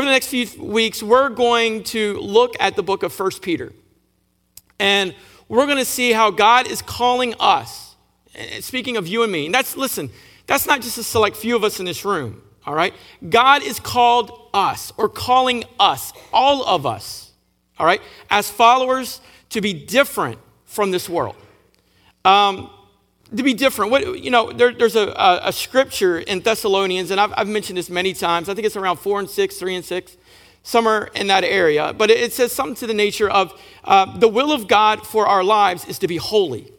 over the next few weeks, we're going to look at the book of First Peter. And we're going to see how God is calling us. Speaking of you and me, and that's, listen, that's not just a select few of us in this room, all right? God is called us or calling us, all of us, all right, as followers to be different from this world. Um, to be different. What, you know, there, there's a, a, a, scripture in Thessalonians, and I've, I've, mentioned this many times. I think it's around four and six, three and six, somewhere in that area. But it, says something to the nature of uh, the will of God for our lives is to be holy.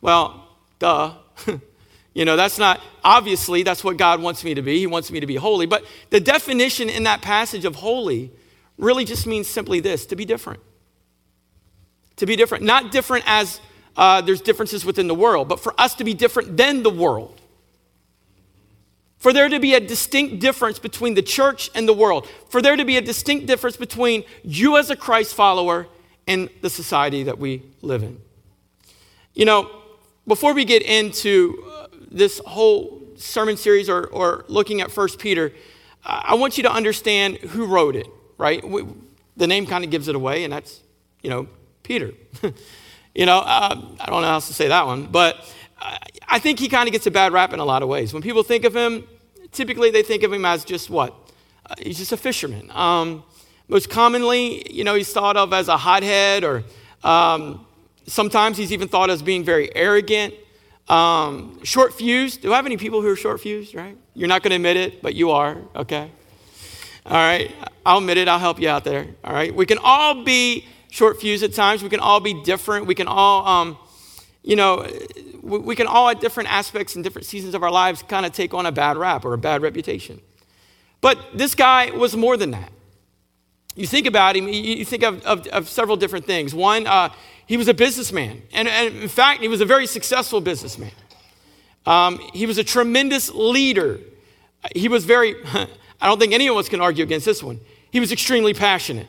Well, duh. you know, that's not, obviously, that's what God wants me to be. He wants me to be holy. But the definition in that passage of holy really just means simply this to be different. To be different. Not different as uh, there's differences within the world, but for us to be different than the world. For there to be a distinct difference between the church and the world. For there to be a distinct difference between you as a Christ follower and the society that we live in. You know, before we get into uh, this whole sermon series or, or looking at First Peter, I want you to understand who wrote it, right? We, the name kind of gives it away, and that's, you know, Peter. You know, uh, I don't know how else to say that one, but I think he kind of gets a bad rap in a lot of ways. When people think of him, typically they think of him as just what? Uh, he's just a fisherman. Um, most commonly, you know, he's thought of as a hothead, or um, sometimes he's even thought as being very arrogant, um, short fused. Do I have any people who are short fused, right? You're not going to admit it, but you are, okay? All right, I'll admit it, I'll help you out there, all right? We can all be short fuse at times. We can all be different. We can all, um, you know, we can all at different aspects and different seasons of our lives kind of take on a bad rap or a bad reputation. But this guy was more than that. You think about him, you think of, of, of several different things. One, uh, he was a businessman. And, and, in fact, he was a very successful businessman. Um, he was a tremendous leader. He was very, I don't think any of us can argue against this one. He was extremely passionate.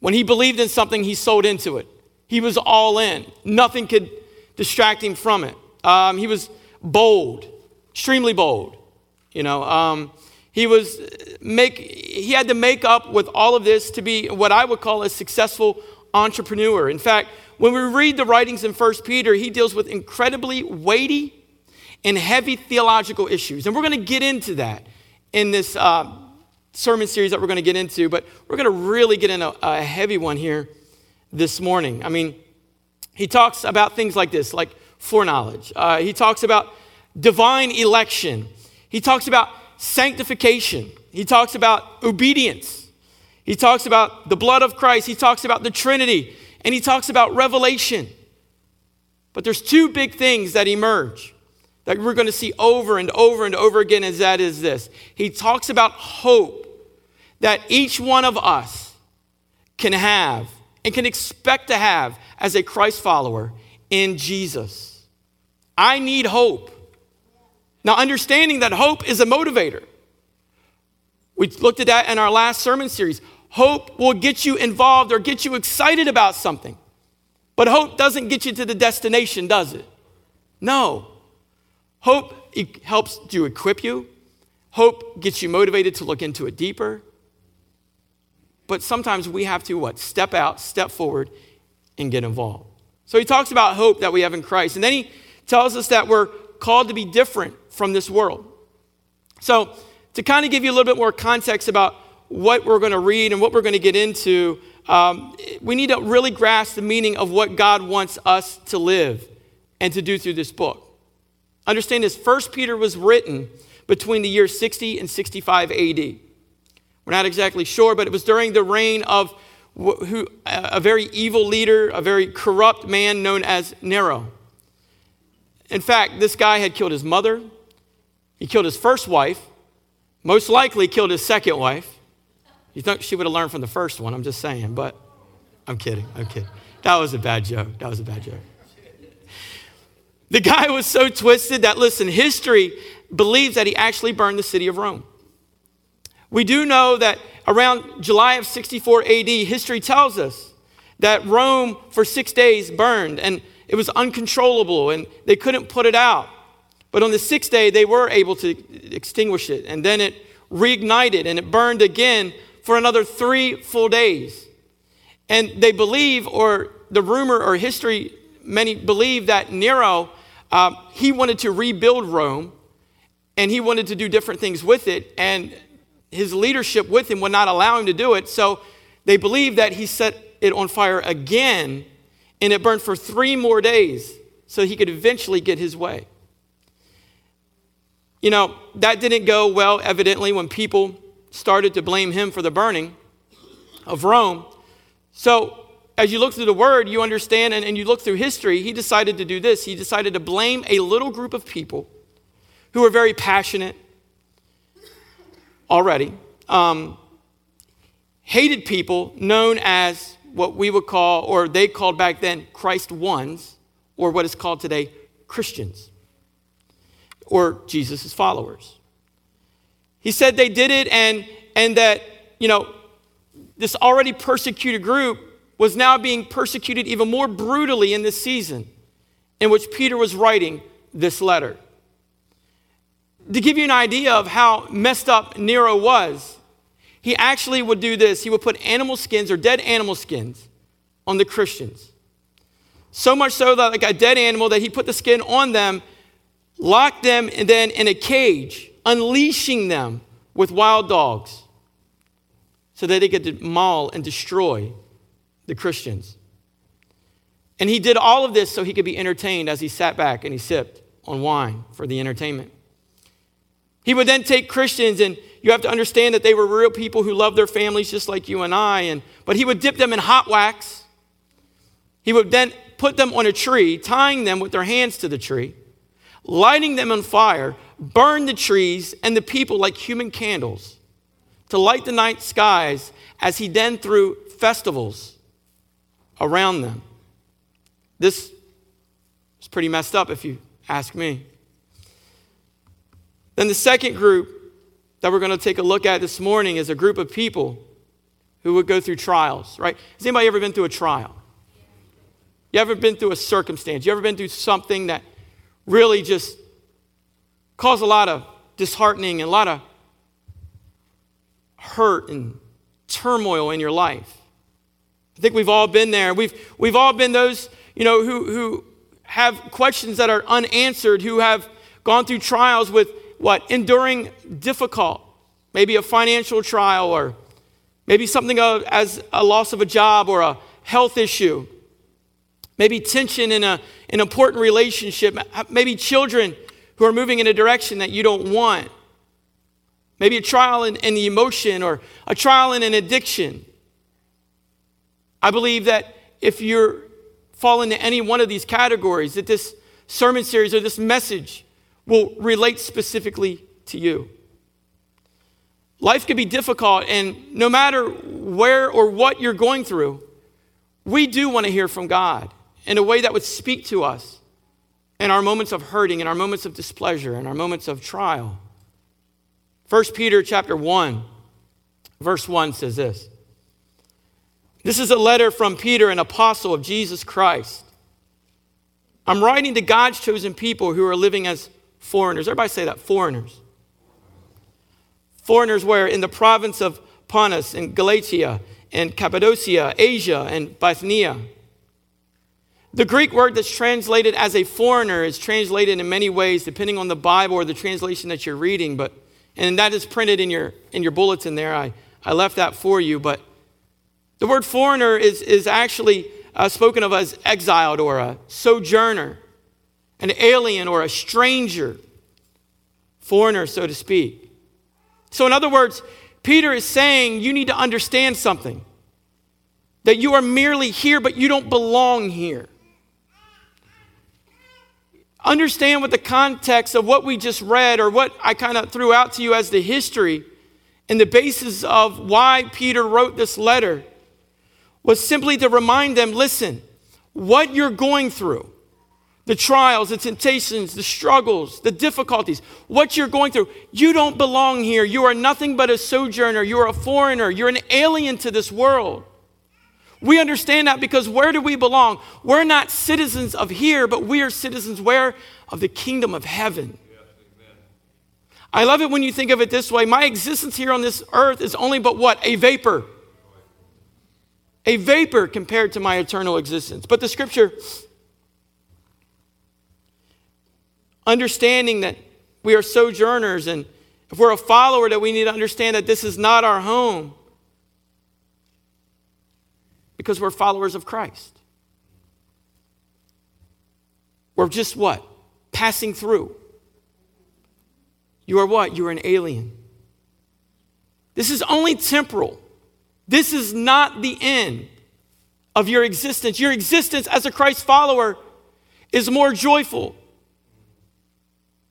When he believed in something, he sold into it. He was all in. Nothing could distract him from it. Um, he was bold, extremely bold. You know, um, he was make he had to make up with all of this to be what I would call a successful entrepreneur. In fact, when we read the writings in First Peter, he deals with incredibly weighty and heavy theological issues, and we're going to get into that in this. Uh, sermon series that we're going to get into, but we're going to really get in a, a heavy one here this morning. I mean, he talks about things like this, like foreknowledge. Uh, he talks about divine election. He talks about sanctification. He talks about obedience. He talks about the blood of Christ. He talks about the Trinity. And he talks about revelation. But there's two big things that emerge that we're going to see over and over and over again, as that is this. He talks about hope that each one of us can have and can expect to have as a Christ follower in Jesus. I need hope. Now, understanding that hope is a motivator. We looked at that in our last sermon series. Hope will get you involved or get you excited about something. But hope doesn't get you to the destination, does it? No. Hope helps to equip you. Hope gets you motivated to look into it deeper. But sometimes we have to what? Step out, step forward, and get involved. So he talks about hope that we have in Christ. And then he tells us that we're called to be different from this world. So, to kind of give you a little bit more context about what we're going to read and what we're going to get into, um, we need to really grasp the meaning of what God wants us to live and to do through this book. Understand this First Peter was written between the years 60 and 65 AD. We're not exactly sure, but it was during the reign of who, a very evil leader, a very corrupt man known as Nero. In fact, this guy had killed his mother, he killed his first wife, most likely killed his second wife. You think she would have learned from the first one, I'm just saying, but I'm kidding, I'm kidding. That was a bad joke. That was a bad joke. The guy was so twisted that, listen, history believes that he actually burned the city of Rome. We do know that around July of 64 AD, history tells us that Rome for six days burned and it was uncontrollable and they couldn't put it out. But on the sixth day, they were able to extinguish it and then it reignited and it burned again for another three full days. And they believe, or the rumor or history, many believe that Nero, uh, he wanted to rebuild Rome and he wanted to do different things with it. And his leadership with him would not allow him to do it. So they believe that he set it on fire again and it burned for three more days so he could eventually get his way. You know, that didn't go well, evidently, when people started to blame him for the burning of Rome. So, as you look through the word, you understand, and, and you look through history, he decided to do this. He decided to blame a little group of people who were very passionate already, um, hated people known as what we would call, or they called back then, Christ ones, or what is called today Christians or Jesus' followers. He said they did it and, and that, you know, this already persecuted group was now being persecuted even more brutally in this season in which Peter was writing this letter. To give you an idea of how messed up Nero was, he actually would do this. He would put animal skins or dead animal skins on the Christians. So much so that, like a dead animal, that he put the skin on them locked them and then in a cage, unleashing them with wild dogs so that they could maul and destroy the Christians. And he did all of this so he could be entertained as he sat back and he sipped on wine for the entertainment. He would then take Christians, and you have to understand that they were real people who loved their families just like you and I. And, but he would dip them in hot wax. He would then put them on a tree, tying them with their hands to the tree lighting them on fire, burn the trees and the people like human candles to light the night skies as he then threw festivals around them. This is pretty messed up if you ask me. Then the second group that we're going to take a look at this morning is a group of people who would go through trials, right? Has anybody ever been through a trial? You ever been through a circumstance? You ever been through something that really just caused a lot of disheartening and a lot of hurt and turmoil in your life. I think we've all been there. We've, we've all been those, you know, who, who have questions that are unanswered, who have gone through trials with what? Enduring difficult, maybe a financial trial or maybe something as a loss of a job or a health issue maybe tension in a, an important relationship, maybe children who are moving in a direction that you don't want, maybe a trial in, in the emotion or a trial in an addiction. I believe that if you're fall into any one of these categories, that this sermon series or this message will relate specifically to you. Life can be difficult, and no matter where or what you're going through, we do want to hear from God in a way that would speak to us in our moments of hurting, in our moments of displeasure, in our moments of trial. 1 Peter chapter 1, verse 1 says this. This is a letter from Peter, an apostle of Jesus Christ. I'm writing to God's chosen people who are living as foreigners. Everybody say that, foreigners. Foreigners were in the province of Pontus and Galatia and Cappadocia, Asia and Bithynia the Greek word that's translated as a foreigner is translated in many ways, depending on the Bible or the translation that you're reading. But and that is printed in your in your bulletin there. I, I left that for you. But the word foreigner is, is actually uh, spoken of as exiled or a sojourner, an alien or a stranger, foreigner, so to speak. So, in other words, Peter is saying you need to understand something that you are merely here, but you don't belong here. Understand what the context of what we just read or what I kind of threw out to you as the history and the basis of why Peter wrote this letter was simply to remind them listen, what you're going through, the trials, the temptations, the struggles, the difficulties, what you're going through, you don't belong here. You are nothing but a sojourner. You're a foreigner. You're an alien to this world. We understand that because where do we belong? We're not citizens of here, but we are citizens where? Of the kingdom of heaven. I love it when you think of it this way my existence here on this earth is only but what? A vapor. A vapor compared to my eternal existence. But the scripture, understanding that we are sojourners and if we're a follower, that we need to understand that this is not our home because we're followers of Christ. We're just what? Passing through. You are what? You are an alien. This is only temporal. This is not the end of your existence. Your existence as a Christ follower is more joyful.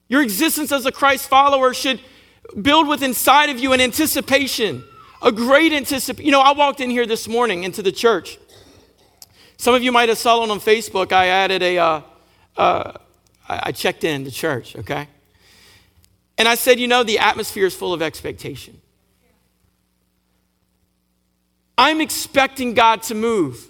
Your existence as a Christ follower should build with inside of you an anticipation, a great anticipation. You know, I walked in here this morning into the church. Some of you might have saw it on Facebook. I added a, uh, uh, I checked in the church, okay? And I said, you know, the atmosphere is full of expectation. I'm expecting God to move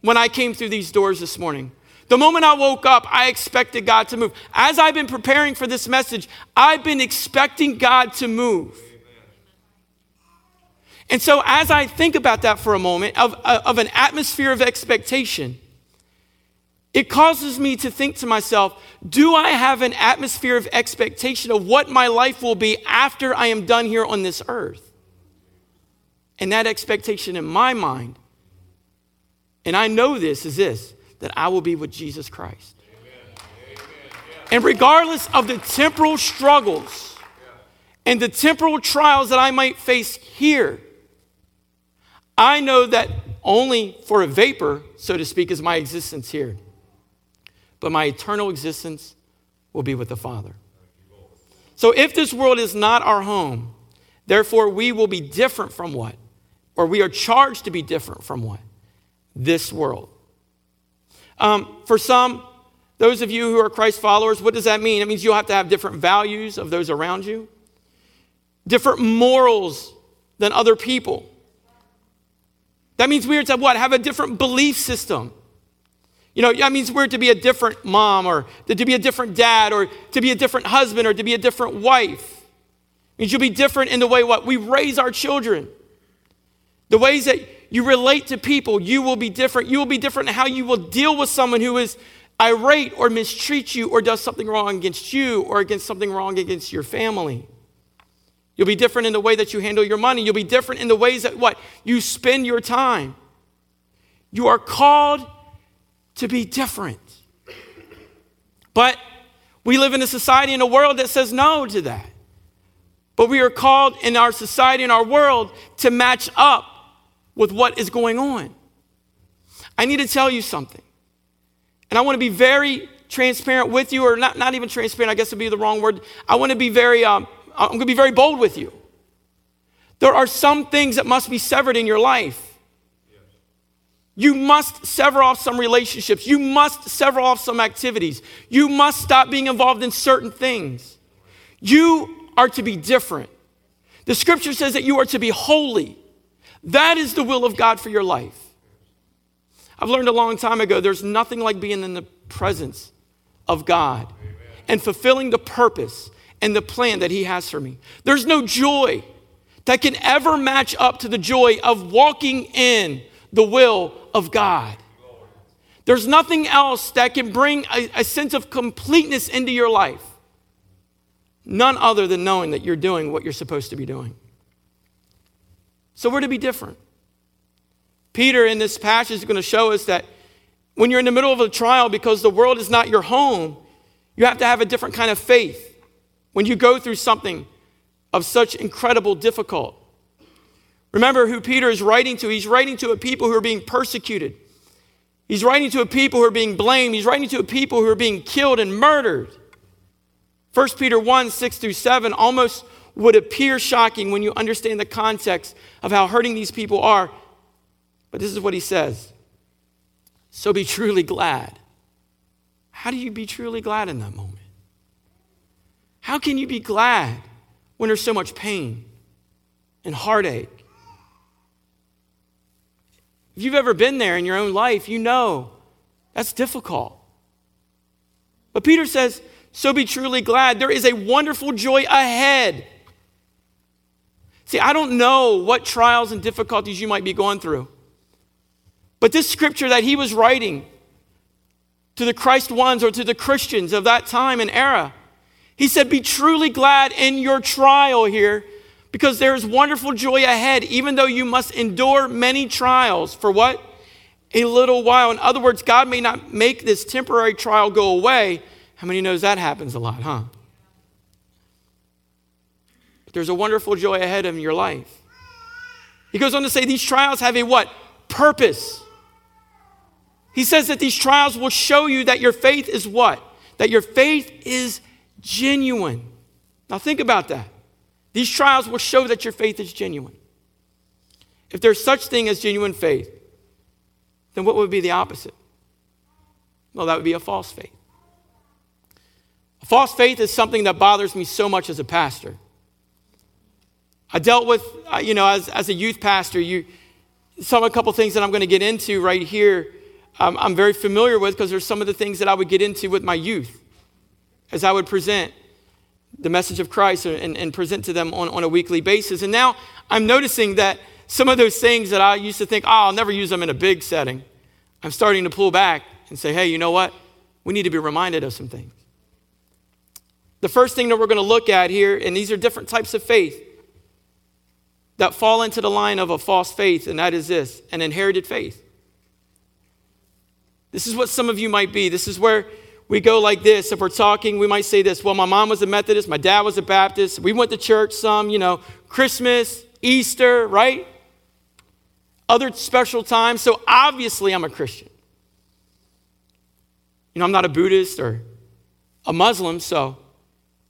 when I came through these doors this morning. The moment I woke up, I expected God to move. As I've been preparing for this message, I've been expecting God to move. And so, as I think about that for a moment, of, uh, of an atmosphere of expectation, it causes me to think to myself, do I have an atmosphere of expectation of what my life will be after I am done here on this earth? And that expectation in my mind, and I know this, is this that I will be with Jesus Christ. And regardless of the temporal struggles and the temporal trials that I might face here, I know that only for a vapor, so to speak, is my existence here. But my eternal existence will be with the Father. So if this world is not our home, therefore we will be different from what? Or we are charged to be different from what? This world. Um, for some, those of you who are Christ followers, what does that mean? It means you'll have to have different values of those around you, different morals than other people. That means we're to what? Have a different belief system. You know, that means we're to be a different mom or to be a different dad or to be a different husband or to be a different wife. It means you'll be different in the way what we raise our children. The ways that you relate to people, you will be different. You will be different in how you will deal with someone who is irate or mistreats you or does something wrong against you or against something wrong against your family. You'll be different in the way that you handle your money. You'll be different in the ways that what you spend your time. You are called to be different. But we live in a society in a world that says no to that. But we are called in our society, in our world, to match up with what is going on. I need to tell you something. And I want to be very transparent with you, or not, not even transparent, I guess would be the wrong word. I want to be very, um, I'm going to be very bold with you. There are some things that must be severed in your life. You must sever off some relationships. You must sever off some activities. You must stop being involved in certain things. You are to be different. The scripture says that you are to be holy. That is the will of God for your life. I've learned a long time ago there's nothing like being in the presence of God Amen. and fulfilling the purpose and the plan that He has for me. There's no joy that can ever match up to the joy of walking in the will of God. There's nothing else that can bring a, a sense of completeness into your life. None other than knowing that you're doing what you're supposed to be doing. So we're to be different. Peter in this passage is going to show us that when you're in the middle of a trial because the world is not your home, you have to have a different kind of faith when you go through something of such incredible difficult. Remember who Peter is writing to. He's writing to a people who are being persecuted. He's writing to a people who are being blamed. He's writing to a people who are being killed and murdered. 1 Peter 1 6 through 7 almost would appear shocking when you understand the context of how hurting these people are. But this is what he says So be truly glad. How do you be truly glad in that moment? How can you be glad when there's so much pain and heartache? If you've ever been there in your own life, you know that's difficult. But Peter says, so be truly glad. There is a wonderful joy ahead. See, I don't know what trials and difficulties you might be going through. But this scripture that he was writing to the Christ ones or to the Christians of that time and era, he said, Be truly glad in your trial here because there is wonderful joy ahead, even though you must endure many trials. For what? A little while. In other words, God may not make this temporary trial go away. How many knows that happens a lot, huh? There's a wonderful joy ahead of your life. He goes on to say these trials have a what? Purpose. He says that these trials will show you that your faith is what? That your faith is genuine. Now think about that. These trials will show that your faith is genuine. If there's such thing as genuine faith, then what would be the opposite? Well, that would be a false faith. A false faith is something that bothers me so much as a pastor. I dealt with, uh, you know, as, as a youth pastor, you, some a couple things that I'm going to get into right here, um, I'm very familiar with because there's some of the things that I would get into with my youth as I would present the message of Christ and, and present to them on, on a weekly basis. And now I'm noticing that some of those things that I used to think, oh, I'll never use them in a big setting, I'm starting to pull back and say, hey, you know what? We need to be reminded of some things. The first thing that we're going to look at here, and these are different types of faith that fall into the line of a false faith, and that is this an inherited faith. This is what some of you might be. This is where we go like this. If we're talking, we might say this Well, my mom was a Methodist, my dad was a Baptist. We went to church some, you know, Christmas, Easter, right? Other special times. So obviously, I'm a Christian. You know, I'm not a Buddhist or a Muslim, so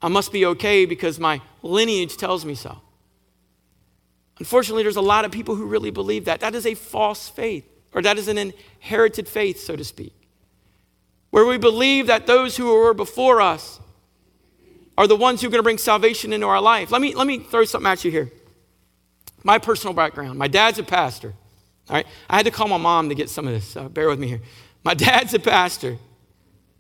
I must be okay because my lineage tells me so. Unfortunately, there's a lot of people who really believe that. That is a false faith, or that is an inherited faith, so to speak where we believe that those who were before us are the ones who are going to bring salvation into our life. Let me, let me throw something at you here. My personal background my dad's a pastor. All right, I had to call my mom to get some of this, so bear with me here. My dad's a pastor.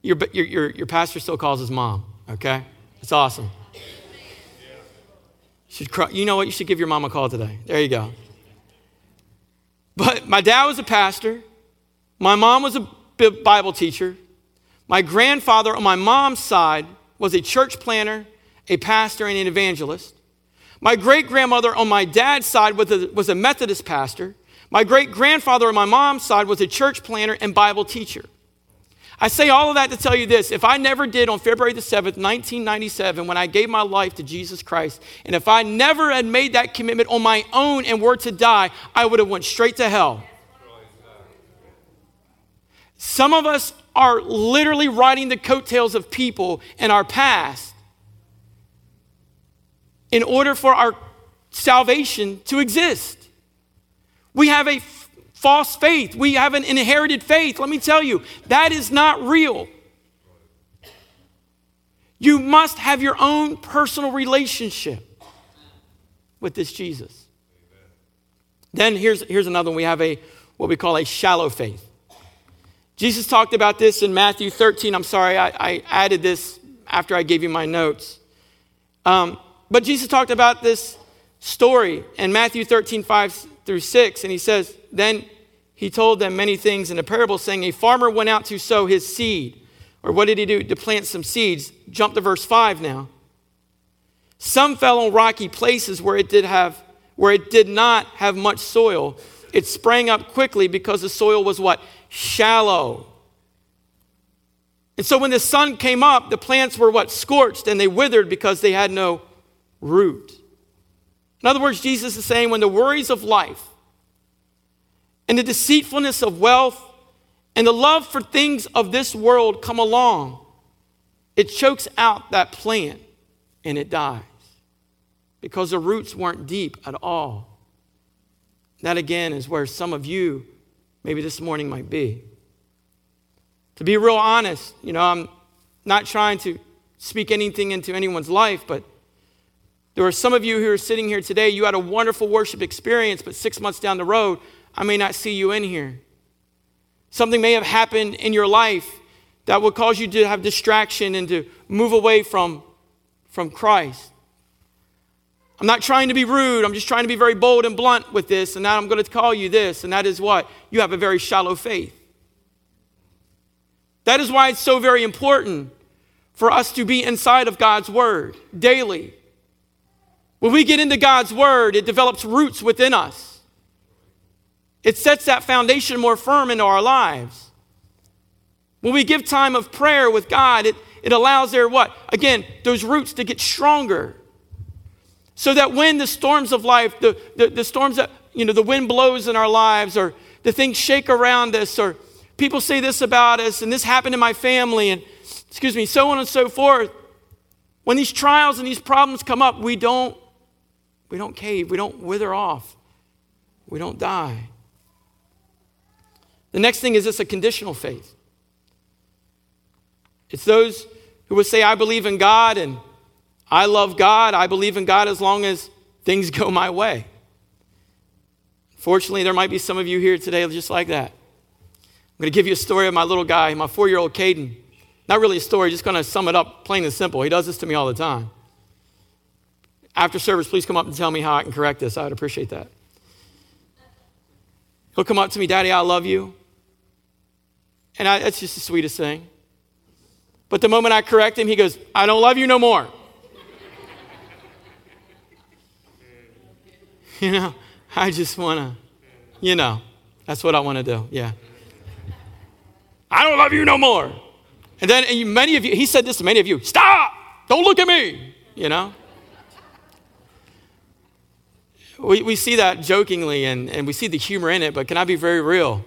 Your, your, your, your pastor still calls his mom, okay? That's awesome. You, should cry, you know what? You should give your mom a call today. There you go. But my dad was a pastor. My mom was a Bible teacher. My grandfather on my mom's side was a church planter, a pastor, and an evangelist. My great grandmother on my dad's side was a, was a Methodist pastor. My great grandfather on my mom's side was a church planter and Bible teacher. I say all of that to tell you this. If I never did on February the 7th, 1997, when I gave my life to Jesus Christ, and if I never had made that commitment on my own and were to die, I would have went straight to hell. Some of us are literally riding the coattails of people in our past in order for our salvation to exist. We have a false faith, we have an inherited faith. Let me tell you, that is not real. You must have your own personal relationship with this Jesus. Then here's, here's another one. We have a what we call a shallow faith. Jesus talked about this in Matthew 13. I'm sorry, I, I added this after I gave you my notes. Um, but Jesus talked about this story in Matthew 13, 5 through 6. And he says, Then he told them many things in a parable, saying, A farmer went out to sow his seed. Or what did he do? To plant some seeds. Jump to verse 5 now. Some fell on rocky places where it did have where it did not have much soil. It sprang up quickly because the soil was what? shallow. And so when the sun came up, the plants were what? Scorched and they withered because they had no root. In other words, Jesus is saying when the worries of life and the deceitfulness of wealth and the love for things of this world come along, it chokes out that plant and it dies because the roots weren't deep at all. That again is where some of you maybe this morning might be. To be real honest, you know, I'm not trying to speak anything into anyone's life, but there are some of you who are sitting here today, you had a wonderful worship experience, but six months down the road, I may not see you in here. Something may have happened in your life that will cause you to have distraction and to move away from, from Christ. I'm not trying to be rude. I'm just trying to be very bold and blunt with this. And now I'm going to call you this. And that is what? You have a very shallow faith. That is why it's so very important for us to be inside of God's Word daily. When we get into God's Word, it develops roots within us. It sets that foundation more firm into our lives. When we give time of prayer with God, it, it allows there what? Again, those roots to get stronger. So that when the storms of life, the, the, the storms that, you know, the wind blows in our lives, or the things shake around us, or people say this about us, and this happened in my family, and excuse me, so on and so forth. When these trials and these problems come up, we don't, we don't cave, we don't wither off, we don't die. The next thing is this a conditional faith. It's those who would say, I believe in God and I love God. I believe in God as long as things go my way. Fortunately, there might be some of you here today just like that. I'm going to give you a story of my little guy, my four year old Caden. Not really a story, just going to sum it up plain and simple. He does this to me all the time. After service, please come up and tell me how I can correct this. I would appreciate that. He'll come up to me, Daddy, I love you. And I, that's just the sweetest thing. But the moment I correct him, he goes, I don't love you no more. you know, I just want to, you know, that's what I want to do. Yeah. I don't love you no more. And then and many of you, he said this to many of you stop, don't look at me, you know. We, we see that jokingly and, and we see the humor in it, but can I be very real?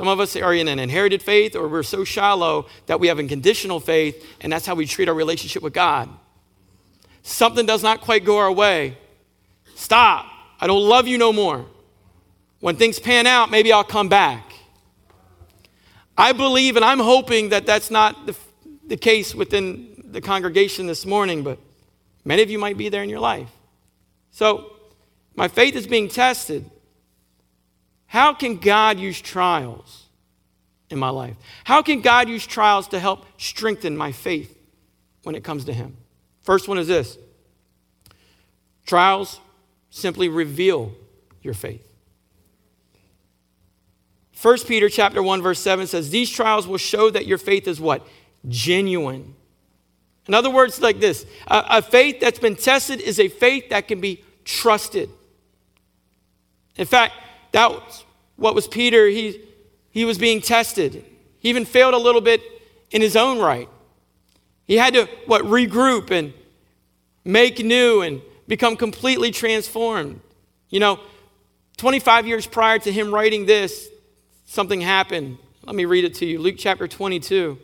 Some of us are in an inherited faith, or we're so shallow that we have a conditional faith, and that's how we treat our relationship with God. Something does not quite go our way. Stop. I don't love you no more. When things pan out, maybe I'll come back. I believe and I'm hoping that that's not the, the case within the congregation this morning, but many of you might be there in your life. So, my faith is being tested. How can God use trials in my life? How can God use trials to help strengthen my faith when it comes to Him? First one is this trials simply reveal your faith. 1 Peter chapter 1 verse 7 says these trials will show that your faith is what? Genuine. In other words like this, a, a faith that's been tested is a faith that can be trusted. In fact, that what was Peter. He, he was being tested. He even failed a little bit in his own right. He had to, what, regroup and make new and become completely transformed. You know, 25 years prior to him writing this, something happened. Let me read it to you. Luke chapter 22,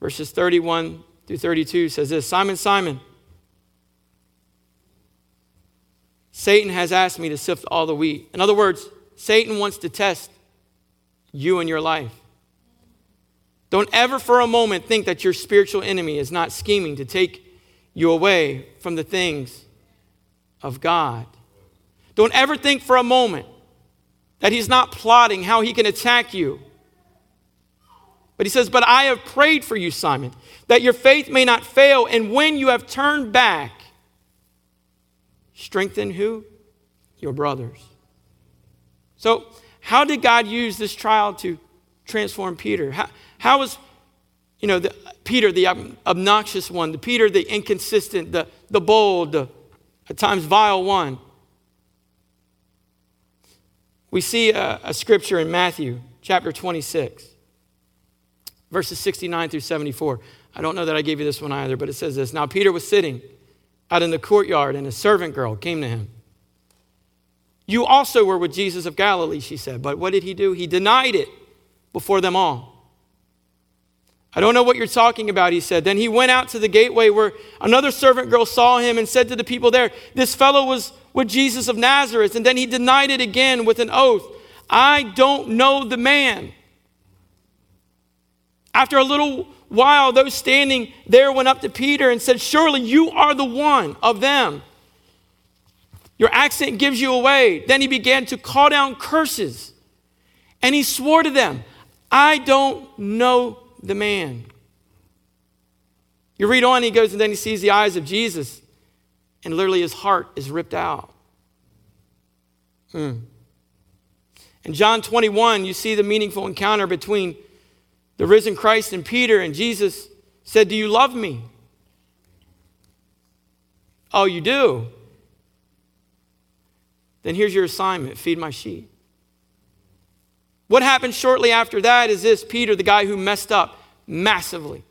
verses 31 through 32 says this Simon, Simon, Satan has asked me to sift all the wheat. In other words, Satan wants to test you and your life. Don't ever for a moment think that your spiritual enemy is not scheming to take you away from the things of God. Don't ever think for a moment that he's not plotting how he can attack you. But he says, But I have prayed for you, Simon, that your faith may not fail. And when you have turned back, strengthen who? Your brothers. So, how did God use this trial to transform Peter? How, how was, you know, the, Peter the obnoxious one, the Peter the inconsistent, the, the bold, the at times vile one? We see a, a scripture in Matthew chapter 26, verses 69 through 74. I don't know that I gave you this one either, but it says this Now Peter was sitting out in the courtyard, and a servant girl came to him. You also were with Jesus of Galilee, she said. But what did he do? He denied it before them all. I don't know what you're talking about, he said. Then he went out to the gateway where another servant girl saw him and said to the people there, This fellow was with Jesus of Nazareth. And then he denied it again with an oath I don't know the man. After a little while, those standing there went up to Peter and said, Surely you are the one of them your accent gives you away. Then he began to call down curses. And he swore to them, I don't know the man. You read on, he goes and then he sees the eyes of Jesus, and literally his heart is ripped out. Hmm. In John 21, you see the meaningful encounter between the risen Christ and Peter, and Jesus said, Do you love me? Oh, you do? Then here's your assignment feed my sheep. What happened shortly after that is this Peter, the guy who messed up massively,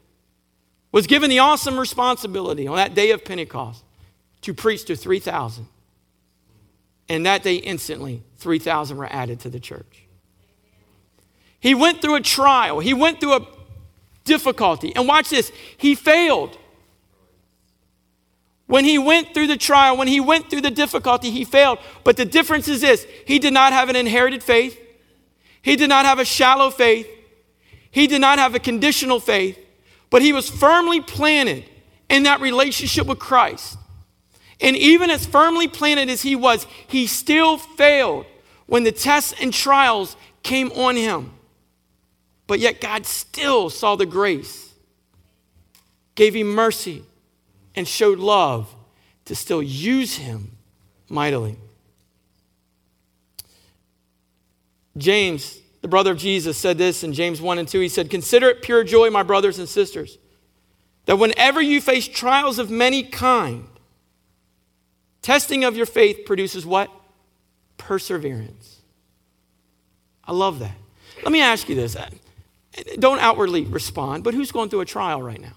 was given the awesome responsibility on that day of Pentecost to preach to 3,000. And that day, instantly, 3,000 were added to the church. He went through a trial, he went through a difficulty. And watch this, he failed. When he went through the trial, when he went through the difficulty, he failed. But the difference is this he did not have an inherited faith, he did not have a shallow faith, he did not have a conditional faith, but he was firmly planted in that relationship with Christ. And even as firmly planted as he was, he still failed when the tests and trials came on him. But yet, God still saw the grace, gave him mercy, and showed love to still use him mightily. James, the brother of Jesus, said this in James 1 and 2. He said, Consider it pure joy, my brothers and sisters, that whenever you face trials of many kind, testing of your faith produces what? Perseverance. I love that. Let me ask you this. Don't outwardly respond, but who's going through a trial right now?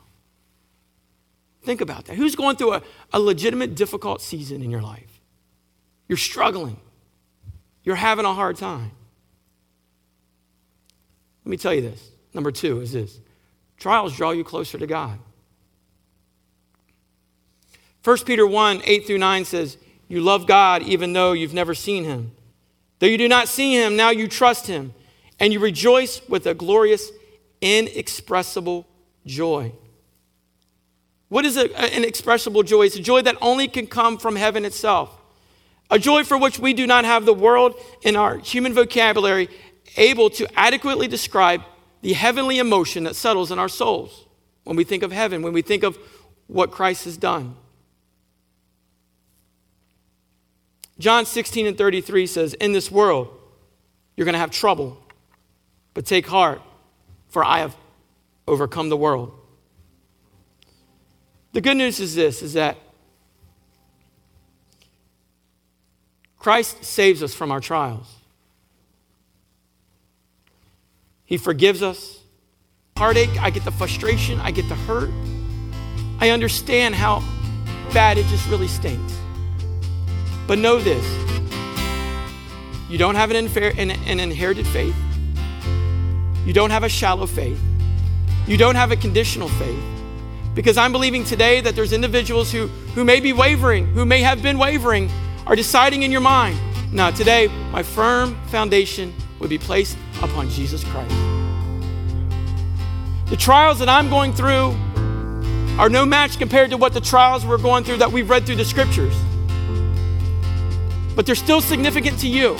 Think about that. Who's going through a, a legitimate, difficult season in your life? You're struggling, you're having a hard time. Let me tell you this. Number two is this trials draw you closer to God. 1 Peter 1 8 through 9 says, You love God even though you've never seen him. Though you do not see him, now you trust him and you rejoice with a glorious, inexpressible joy. What is an inexpressible joy? It's a joy that only can come from heaven itself. A joy for which we do not have the world in our human vocabulary able to adequately describe the heavenly emotion that settles in our souls when we think of heaven, when we think of what Christ has done. John 16 and 33 says, In this world, you're going to have trouble. But take heart, for I have overcome the world. The good news is this is that Christ saves us from our trials. He forgives us. Heartache, I get the frustration, I get the hurt. I understand how bad it just really stinks. But know this you don't have an, infer- an, an inherited faith. You don't have a shallow faith. You don't have a conditional faith. Because I'm believing today that there's individuals who, who may be wavering, who may have been wavering, are deciding in your mind. Now, today, my firm foundation would be placed upon Jesus Christ. The trials that I'm going through are no match compared to what the trials we're going through that we've read through the scriptures. But they're still significant to you.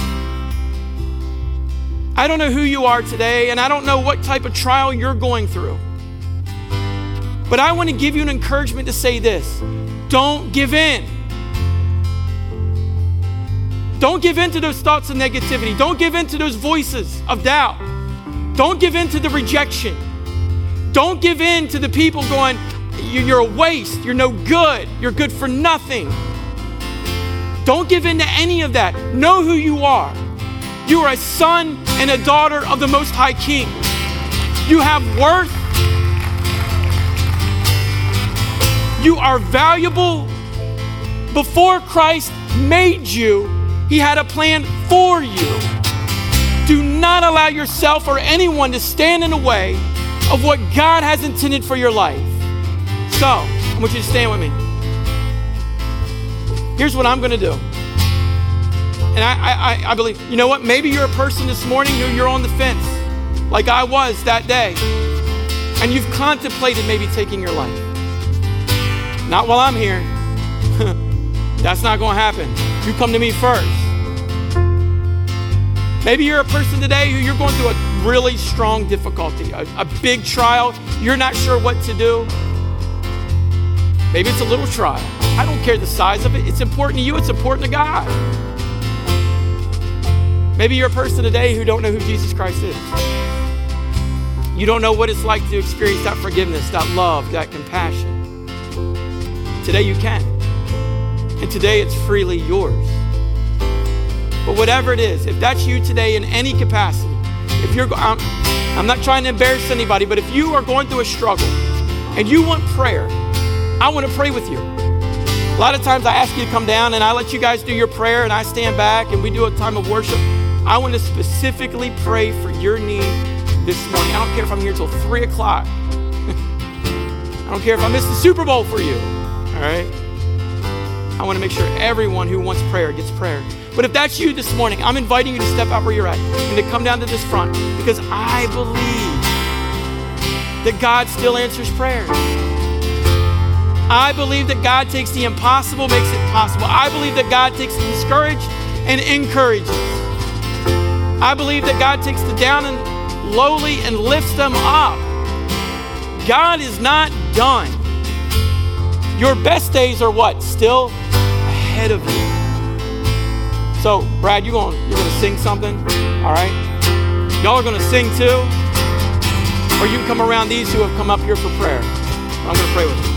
I don't know who you are today, and I don't know what type of trial you're going through. But I want to give you an encouragement to say this don't give in. Don't give in to those thoughts of negativity. Don't give in to those voices of doubt. Don't give in to the rejection. Don't give in to the people going, You're a waste. You're no good. You're good for nothing. Don't give in to any of that. Know who you are. You are a son and a daughter of the Most High King. You have worth. You are valuable. Before Christ made you, He had a plan for you. Do not allow yourself or anyone to stand in the way of what God has intended for your life. So, I want you to stand with me. Here's what I'm going to do. And I, I, I believe, you know what? Maybe you're a person this morning who you're on the fence, like I was that day. And you've contemplated maybe taking your life. Not while I'm here. That's not going to happen. You come to me first. Maybe you're a person today who you're going through a really strong difficulty, a, a big trial. You're not sure what to do. Maybe it's a little trial. I don't care the size of it. It's important to you, it's important to God. Maybe you're a person today who don't know who Jesus Christ is. You don't know what it's like to experience that forgiveness, that love, that compassion. Today you can. And today it's freely yours. But whatever it is, if that's you today in any capacity, if you're, I'm, I'm not trying to embarrass anybody, but if you are going through a struggle and you want prayer, I want to pray with you. A lot of times I ask you to come down and I let you guys do your prayer and I stand back and we do a time of worship. I want to specifically pray for your need this morning. I don't care if I'm here till 3 o'clock. I don't care if I miss the Super Bowl for you. All right? I want to make sure everyone who wants prayer gets prayer. But if that's you this morning, I'm inviting you to step out where you're at and to come down to this front because I believe that God still answers prayer. I believe that God takes the impossible, makes it possible. I believe that God takes the discouraged and encourages. I believe that God takes the down and lowly and lifts them up. God is not done. Your best days are what? Still ahead of you. So, Brad, you going you're gonna sing something? All right? Y'all are gonna sing too? Or you can come around these who have come up here for prayer. I'm gonna pray with you.